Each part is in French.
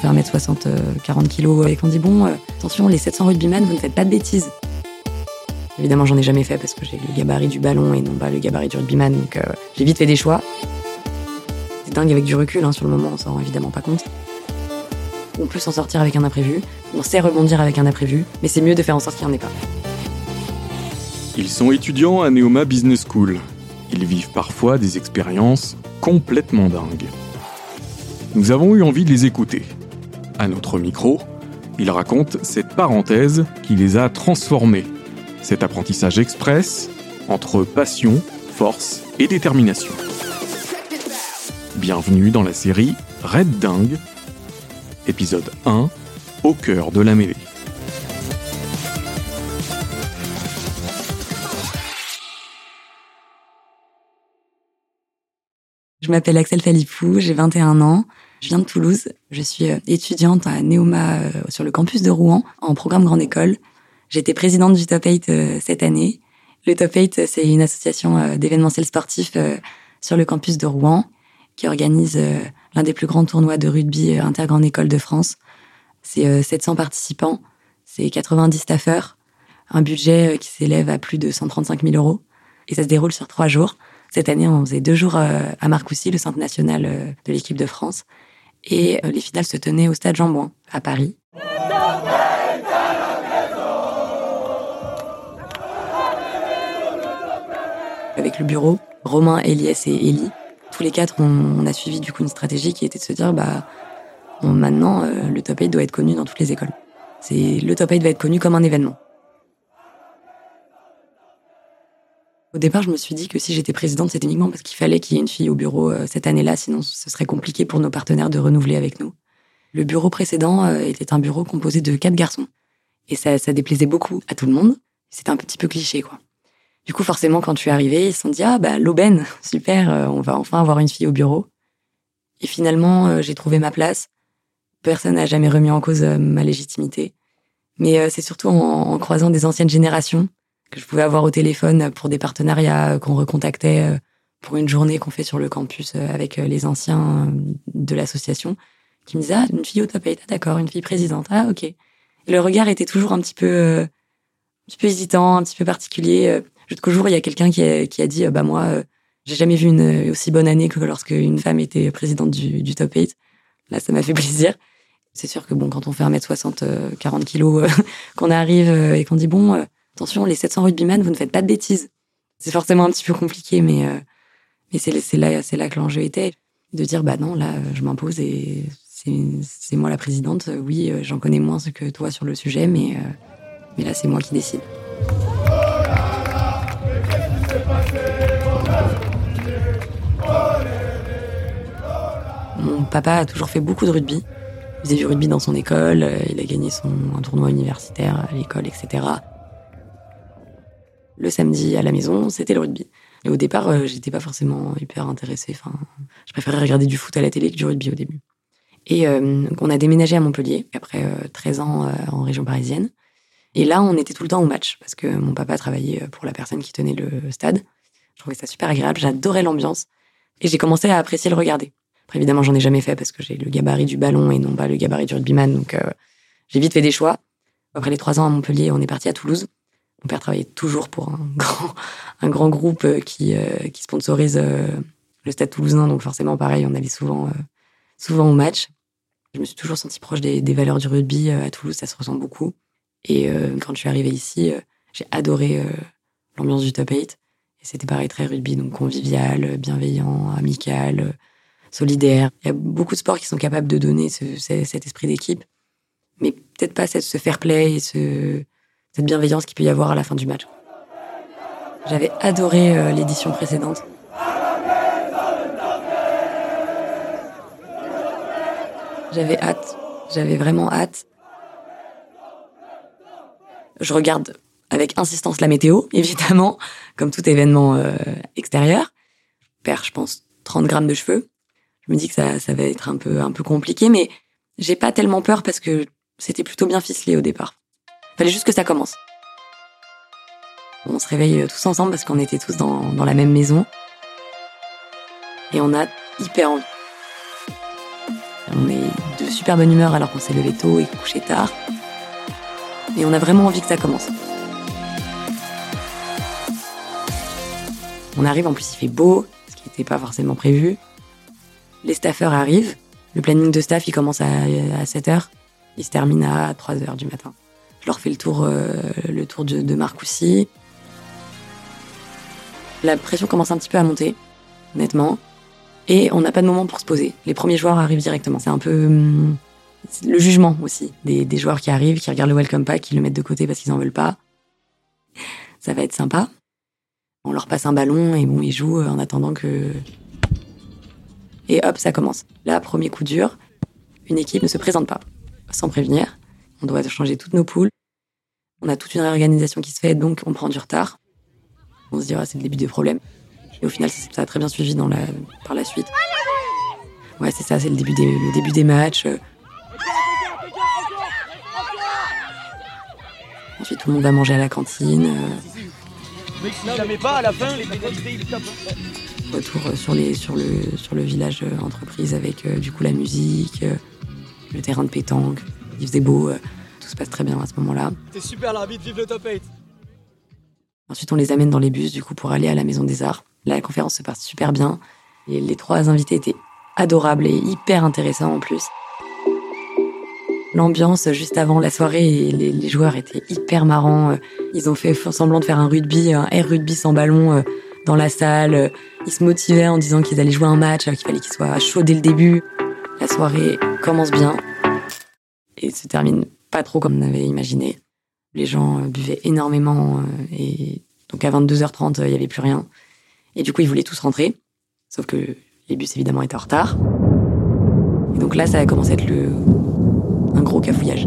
fait 1m60, 40 kg et qu'on dit bon, euh, attention, les 700 rugbyman, vous ne faites pas de bêtises. Évidemment, j'en ai jamais fait parce que j'ai le gabarit du ballon et non pas le gabarit du rugbyman, donc euh, j'ai vite fait des choix. C'est dingue avec du recul, hein, sur le moment, on s'en rend évidemment pas compte. On peut s'en sortir avec un imprévu, on sait rebondir avec un imprévu, mais c'est mieux de faire en sorte qu'il n'y en ait pas. Ils sont étudiants à Neoma Business School. Ils vivent parfois des expériences complètement dingues. Nous avons eu envie de les écouter. À notre micro, ils racontent cette parenthèse qui les a transformés. Cet apprentissage express entre passion, force et détermination. Bienvenue dans la série Red Dingue, épisode 1, au cœur de la mêlée. Je m'appelle Axel Falipou, j'ai 21 ans. Je viens de Toulouse. Je suis euh, étudiante à Neoma euh, sur le campus de Rouen en programme grande école. J'étais présidente du Top 8 euh, cette année. Le Top 8, c'est une association d'événementiels sportifs sur le campus de Rouen qui organise l'un des plus grands tournois de rugby intergrande école de France. C'est 700 participants, c'est 90 staffeurs, un budget qui s'élève à plus de 135 000 euros. Et ça se déroule sur trois jours. Cette année, on faisait deux jours à Marcoussis, le centre national de l'équipe de France. Et les finales se tenaient au stade Jean-Bouin, à Paris. Avec le bureau, Romain, Elias et Elie, tous les quatre, on, a suivi du coup une stratégie qui était de se dire, bah, maintenant, le top 8 doit être connu dans toutes les écoles. Le top 8 va être connu comme un événement. Au départ, je me suis dit que si j'étais présidente, c'était uniquement parce qu'il fallait qu'il y ait une fille au bureau euh, cette année-là, sinon ce serait compliqué pour nos partenaires de renouveler avec nous. Le bureau précédent euh, était un bureau composé de quatre garçons. Et ça, ça déplaisait beaucoup à tout le monde. C'était un petit peu cliché, quoi. Du coup, forcément, quand je suis arrivée, ils se sont dit, ah, bah, l'aubaine, super, euh, on va enfin avoir une fille au bureau. Et finalement, j'ai trouvé ma place. Personne n'a jamais remis en cause ma légitimité. Mais c'est surtout en croisant des anciennes générations que je pouvais avoir au téléphone pour des partenariats qu'on recontactait euh, pour une journée qu'on fait sur le campus euh, avec euh, les anciens de l'association, qui me disaient ah une fille au top 8, ah, d'accord, une fille présidente, ah ok. Le regard était toujours un petit peu, un petit peu hésitant, un petit peu particulier. Jusqu'au jour, il y a quelqu'un qui a, qui a dit bah moi, j'ai jamais vu une aussi bonne année que lorsque une femme était présidente du, du top 8. Là, ça m'a fait plaisir. C'est sûr que bon, quand on fait 1m60, 40 kilos, qu'on arrive et qu'on dit bon attention, les 700 rugbyman, vous ne faites pas de bêtises. C'est forcément un petit peu compliqué, mais, euh, c'est là, là que l'enjeu était. De dire, bah non, là, je m'impose et c'est moi la présidente. Oui, euh, j'en connais moins que toi sur le sujet, mais, euh, mais là, c'est moi qui décide. Mon papa a toujours fait beaucoup de rugby. Il faisait du rugby dans son école, il a gagné un tournoi universitaire à l'école, etc le samedi à la maison, c'était le rugby. Et au départ, euh, j'étais pas forcément hyper intéressée. Enfin, je préférais regarder du foot à la télé que du rugby au début. Et euh, on a déménagé à Montpellier après 13 euh, ans en région parisienne. Et là, on était tout le temps au match parce que mon papa travaillait pour la personne qui tenait le stade. Je trouvais ça super agréable. J'adorais l'ambiance et j'ai commencé à apprécier le regarder. Après, évidemment, j'en ai jamais fait parce que j'ai le gabarit du ballon et non pas le gabarit du rugbyman. Donc, j'ai vite fait des choix. Après les trois ans à Montpellier, on est parti à Toulouse. Mon père travaillait toujours pour un grand, un grand groupe euh, qui, euh, qui sponsorise euh, le Stade Toulousain, donc forcément pareil, on allait souvent, souvent au match. Je me suis toujours sentie proche des, valeurs du rugby à Toulouse, ça se ressent beaucoup. Et quand je suis arrivée ici, j'ai adoré l'ambiance du top 8. Et c'était pareil, très rugby, donc convivial, bienveillant, amical, solidaire. Il y a beaucoup de sports qui sont capables de donner ce, cet esprit d'équipe, mais peut-être pas ce fair play et ce, cette bienveillance qu'il peut y avoir à la fin du match. J'avais adoré euh, l'édition précédente. J'avais hâte, j'avais vraiment hâte. Je regarde avec insistance la météo, évidemment, comme tout événement euh, extérieur. Je perds, je pense, 30 grammes de cheveux. Je me dis que ça, ça va être un peu, un peu compliqué, mais j'ai pas tellement peur parce que c'était plutôt bien ficelé au départ. Fallait juste que ça commence. On se réveille tous ensemble parce qu'on était tous dans, la même maison. Et on a hyper envie. On est super bonne humeur alors qu'on s'est levé tôt et couché tard. Et on a vraiment envie que ça commence. On arrive, en plus il fait beau, ce qui n'était pas forcément prévu. Les staffeurs arrivent. Le planning de staff, il commence à, 7h. Il se termine à 3h du matin. Je leur fais le tour, euh, le tour de, de Marcoussis. La pression commence un petit peu à monter, honnêtement. Et on n'a pas de moment pour se poser. Les premiers joueurs arrivent directement. C'est un peu hum, le jugement aussi des, joueurs qui arrivent, qui regardent le welcome pack, qui le mettent de côté parce qu'ils en veulent pas. Ça va être sympa. On leur passe un ballon et bon, ils jouent en attendant que. Et hop, ça commence. Là, premier coup dur, une équipe ne se présente pas sans prévenir. On doit changer toutes nos poules. On a toute une réorganisation qui se fait, donc on prend du retard. On se dira, c'est le début des problèmes. Et au final, ça a très bien suivi la, par la suite. Ouais, c'est ça, c'est le début des, matchs. Ensuite, tout le monde va manger à la cantine. Retour sur, les, sur, le, sur le village euh, entreprise avec euh, du coup la musique, euh, le terrain de pétanque. Il faisait beau, tout se passe très bien à ce moment-là. C'est super l'arbitre, vive le top 8 Ensuite, on les amène dans les bus du coup pour aller à la Maison des Arts. la conférence se passe super bien. Et les trois invités étaient adorables et hyper intéressants en plus. L'ambiance juste avant la soirée, les, les, joueurs étaient hyper marrants. Ils ont fait semblant de faire un rugby, un air rugby sans ballon euh, dans la salle. Ils se motivaient en disant qu'ils allaient jouer un match, qu'il fallait qu'ils soient chauds dès le début. La soirée commence bien et se termine pas trop comme on avait imaginé. Les gens euh, buvaient énormément euh, et donc à 22h30, il y avait plus rien. Et du coup, ils voulaient tous rentrer. Sauf que les bus évidemment étaient en retard. Et donc là, ça a commencé à être le, un gros cafouillage.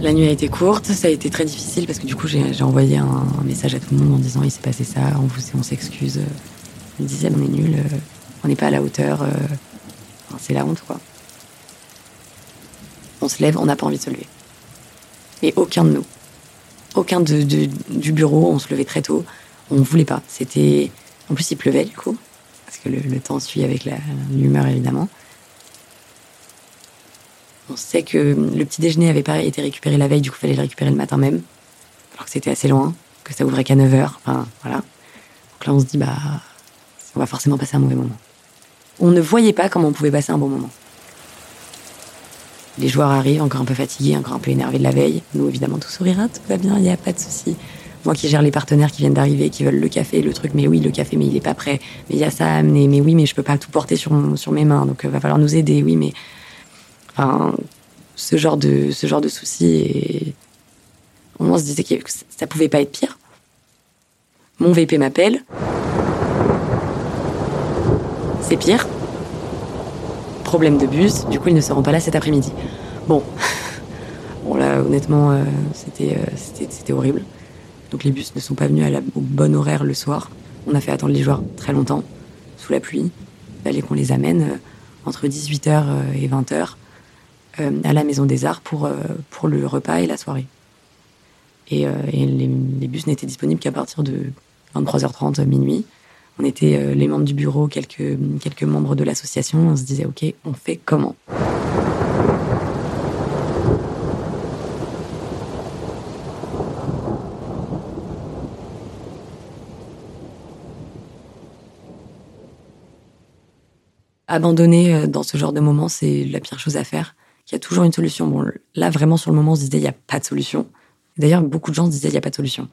La nuit a été courte, ça a été très difficile parce que du coup j'ai envoyé un, message à tout le monde en disant il s'est passé ça, on vous on s'excuse. Me disais on est nul, euh, on n'est pas à la hauteur, euh, c'est la honte quoi. On se lève, on n'a pas envie de se lever. Et aucun de nous, aucun de, du bureau, on se levait très tôt, on ne voulait pas. C'était, en plus il pleuvait du coup, parce que le, temps suit avec l'humeur évidemment. On sait que le petit déjeuner avait pas été récupéré la veille, du coup il fallait le récupérer le matin même, alors que c'était assez loin, que ça ouvrait qu'à 9h, enfin. Donc là on se dit bah on va forcément passer un mauvais moment. On ne voyait pas comment on pouvait passer un bon moment. Les joueurs arrivent encore un peu fatigués, encore un peu énervés de la veille. Nous évidemment tout sourira, tout va bien, il n'y a pas de souci moi qui gère les partenaires qui viennent d'arriver, qui veulent le café, le truc, mais oui, le café, mais il est pas prêt. Mais il y a ça à amener, mais oui, mais je peux pas tout porter sur, sur mes mains, donc euh, va falloir nous aider, oui, mais. Enfin, ce genre de, ce genre de soucis. On se disait que ça pouvait pas être pire. Mon VP m'appelle. C'est pire. Problème de bus, du coup, ils ne seront pas là cet après-midi. Bon. Bon, là, honnêtement, euh, c'était, euh, c'était horrible. Donc les bus ne sont pas venus au bon horaire le soir. On a fait attendre les joueurs très longtemps, sous la pluie. Il fallait qu'on les amène euh, entre 18h euh, et 20h euh, à la Maison des Arts pour, pour le repas et la soirée. Et, les, bus n'étaient disponibles qu'à partir de 23h30, minuit. On était les membres du bureau, quelques, quelques membres de l'association. On se disait, OK, on fait comment? Abandonner euh, dans ce genre de moment, c'est la pire chose à faire. Il y a toujours une solution. Bon, là, vraiment, sur le moment, on se disait, il n'y a pas de solution. D'ailleurs, beaucoup de gens se disaient, il n'y a pas de solution.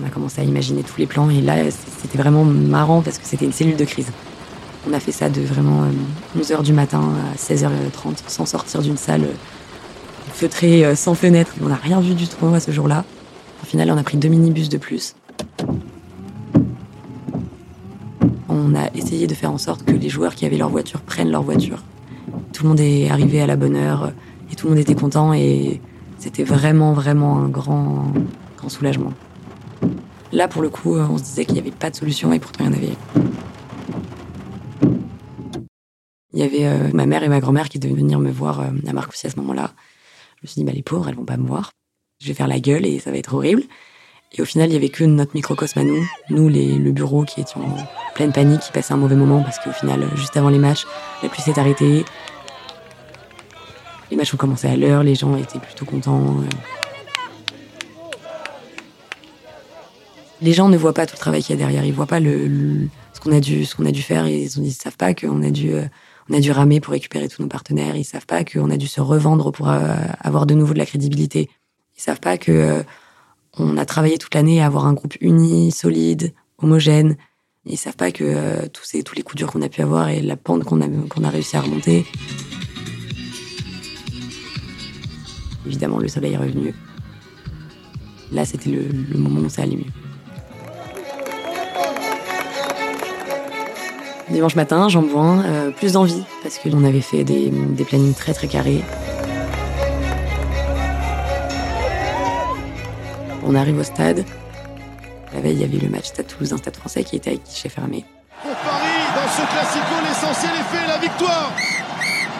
On a commencé à imaginer tous les plans, et là, c'était vraiment marrant parce que c'était une cellule de crise. On a fait ça de vraiment 11h euh, du matin à 16h30, sans sortir d'une salle euh, feutrée, sans fenêtre. On n'a rien vu du tout à ce jour-là. Au final, on a pris deux minibus de plus. on a essayé de faire en sorte que les joueurs qui avaient leur voiture prennent leur voiture. Tout le monde est arrivé à la bonne heure et tout le monde était content et c'était vraiment, vraiment un grand, grand soulagement. Là, pour le coup, on se disait qu'il n'y avait pas de solution et pourtant il y en avait. Il y avait euh, ma mère et ma grand-mère qui devaient venir me voir euh, à Marcoussis à ce moment-là. Je me suis dit, bah, les pauvres, elles vont pas me voir. Je vais faire la gueule et ça va être horrible. Et au final, il y avait que notre microcosme à nous, nous les, le bureau qui étions en pleine panique, qui passait un mauvais moment parce qu'au final, juste avant les matchs, la pluie s'est arrêtée. Les matchs ont commencé à l'heure, les gens étaient plutôt contents. Les gens ne voient pas tout le travail qu'il y a derrière, ils voient pas ce qu'on a dû, faire, ils, ils savent pas qu'on a dû, euh, on a dû ramer pour récupérer tous nos partenaires, ils savent pas qu'on a dû se revendre pour euh, avoir de nouveau de la crédibilité, ils savent pas que euh, on a travaillé toute l'année à avoir un groupe uni, solide, homogène. Ils savent pas que tous, tous les coups durs qu'on a pu avoir et la pente qu'on a, qu'on a réussi à remonter. Évidemment, le soleil est revenu. Là, c'était le, le moment où ça allait mieux. Dimanche matin, Jambouin, euh, plus d'envie, parce qu'on avait fait des, des plannings très très carrés. On arrive au stade. La veille, il y avait le match Stade Toulousain, Stade Français qui était avec guichet fermé. Pour Paris, dans ce classico, l'essentiel est fait, la victoire.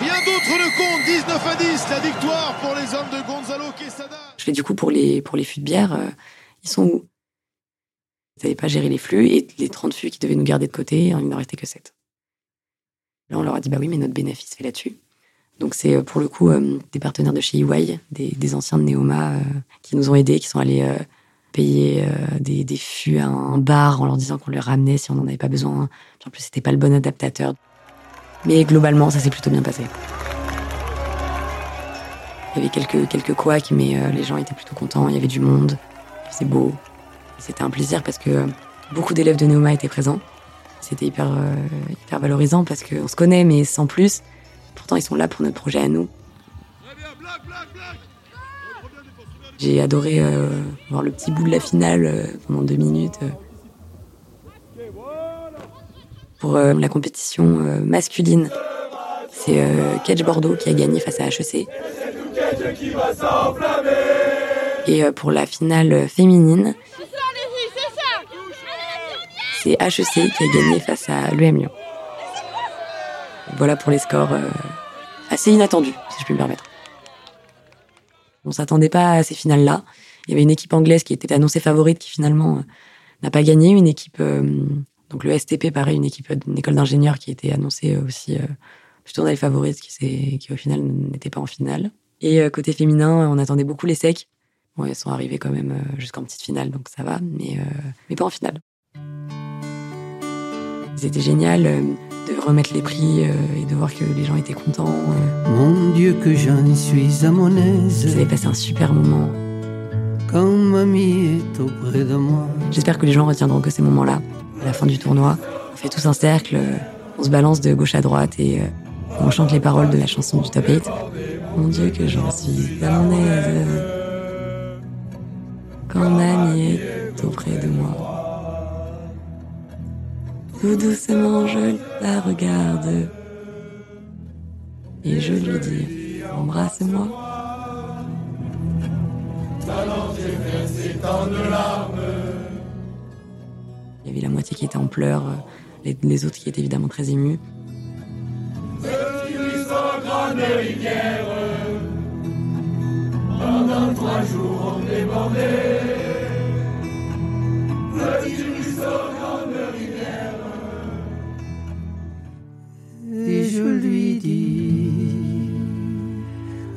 Rien d'autre ne compte, 19 à 10, la victoire pour les hommes de Gonzalo Quesada. Je fais du coup pour les, pour les fûts de bière, euh, ils sont où? Ils n'avaient pas géré les flux et les 30 fûts qui devaient nous garder de côté, il n'en restait que 7. Là, on leur a dit, bah oui, mais notre bénéfice fait là-dessus. Donc c'est euh, pour le coup euh, des partenaires de chez EY, des, anciens de Neoma euh, qui nous ont aidés, qui sont allés payer des, des fûts à un bar en leur disant qu'on les ramenait si on n'en avait pas besoin. En plus, c'était pas le bon adaptateur. Mais globalement, ça s'est plutôt bien passé. Il y avait quelques, quelques couacs, mais les gens étaient plutôt contents, il y avait du monde, c'est beau. C'était un plaisir parce que beaucoup d'élèves de Neoma étaient présents. C'était hyper, euh, hyper valorisant parce qu'on se connaît, mais sans plus. Pourtant, ils sont là pour notre projet à nous. J'ai adoré euh, voir le petit bout de la finale euh, pendant deux minutes. Pour la compétition masculine, c'est Kedge Bordeaux qui a gagné face à HEC. Et pour la finale féminine, c'est HEC qui a gagné face à l'EM Lyon. Voilà pour les scores euh, assez inattendus, si je puis me permettre. On s'attendait pas à ces finales-là. Il y avait une équipe anglaise qui était annoncée favorite qui finalement euh, n'a pas gagné. Une équipe, euh, donc le STP, pareil, une équipe d'une école d'ingénieurs qui était annoncée aussi plutôt dans les favorites, qui, qui au final n'était pas en finale. Et côté féminin, on attendait beaucoup les secs. Bon, elles sont arrivées quand même jusqu'en petite finale, donc ça va, mais, mais pas en finale. C'était génial euh, de remettre les prix euh, et de voir que les gens étaient contents. euh. Mon Dieu que j'en suis à mon Ils aise avaient passé un super moment. quand mamie est auprès de moi. J'espère que les gens retiendront que ces moments-là, à la fin du tournoi, on fait tous un cercle, on se balance de gauche à droite et on chante les paroles de la chanson du top 8. Mon Dieu que j'en suis à mon aise quand mamie est auprès de moi. Tout doucement je la regarde et je lui dis embrasse-moi. Il y avait la moitié qui était en pleurs, les, les autres qui étaient évidemment très émus. Et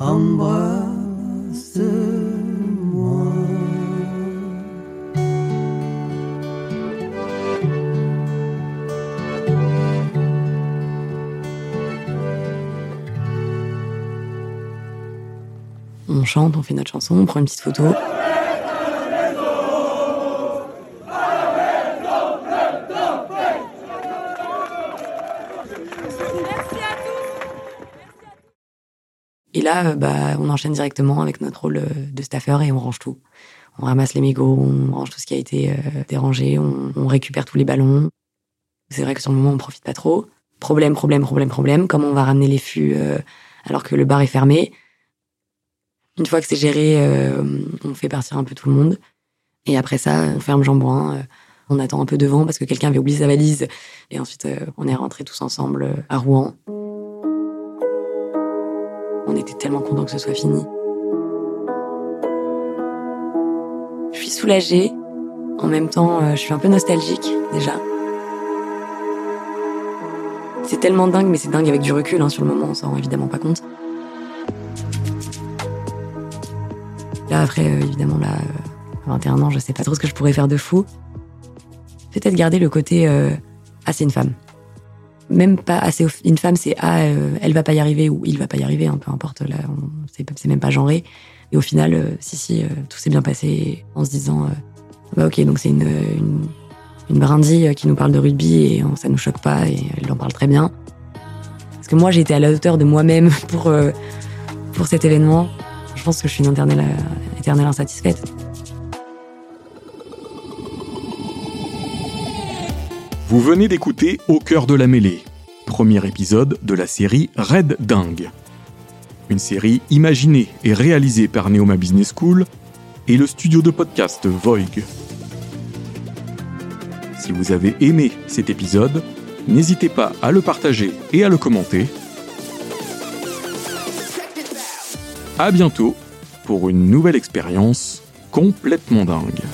embrasse-moi. On chante, on fait notre chanson, on prend une petite photo. Et là, euh, bah, on enchaîne directement avec notre rôle euh, de staffeur et on range tout. On ramasse les mégots, on range tout ce qui a été euh, dérangé, on, récupère tous les ballons. C'est vrai que sur le moment, on profite pas trop. Problème, problème, problème, problème. Comment on va ramener les fûts euh, alors que le bar est fermé? Une fois que c'est géré, euh, on fait partir un peu tout le monde. Et après ça, on ferme Jambouin. euh, on attend un peu devant parce que quelqu'un avait oublié sa valise. Et ensuite, on est rentrés tous ensemble à Rouen. On était tellement contents que ce soit fini. Je suis soulagée. En même temps, euh, je suis un peu nostalgique déjà. C'est tellement dingue, mais c'est dingue avec du recul. Hein, sur le moment, on s'en rend évidemment pas compte. Là, après, euh, évidemment, là, euh, à 21 ans, je sais pas trop ce que je pourrais faire de fou. Peut-être garder le côté euh, ah, une femme. Même pas assez une femme, c'est ah, euh, elle va pas y arriver ou il va pas y arriver, hein, peu importe. Là, c'est même pas genré. Et au final, euh, si, si, euh, tout s'est bien passé en se disant bah, ok, donc c'est une, une, une brindille qui nous parle de rugby et ça nous choque pas et elle en parle très bien. Parce que moi, j'ai été à la hauteur de moi-même pour, pour cet événement. Je pense que je suis une éternelle, éternelle insatisfaite. Vous venez d'écouter Au cœur de la mêlée, premier épisode de la série Red Dingue. Une série imaginée et réalisée par Neoma Business School et le studio de podcast Voig. Si vous avez aimé cet épisode, n'hésitez pas à le partager et à le commenter. À bientôt pour une nouvelle expérience complètement dingue.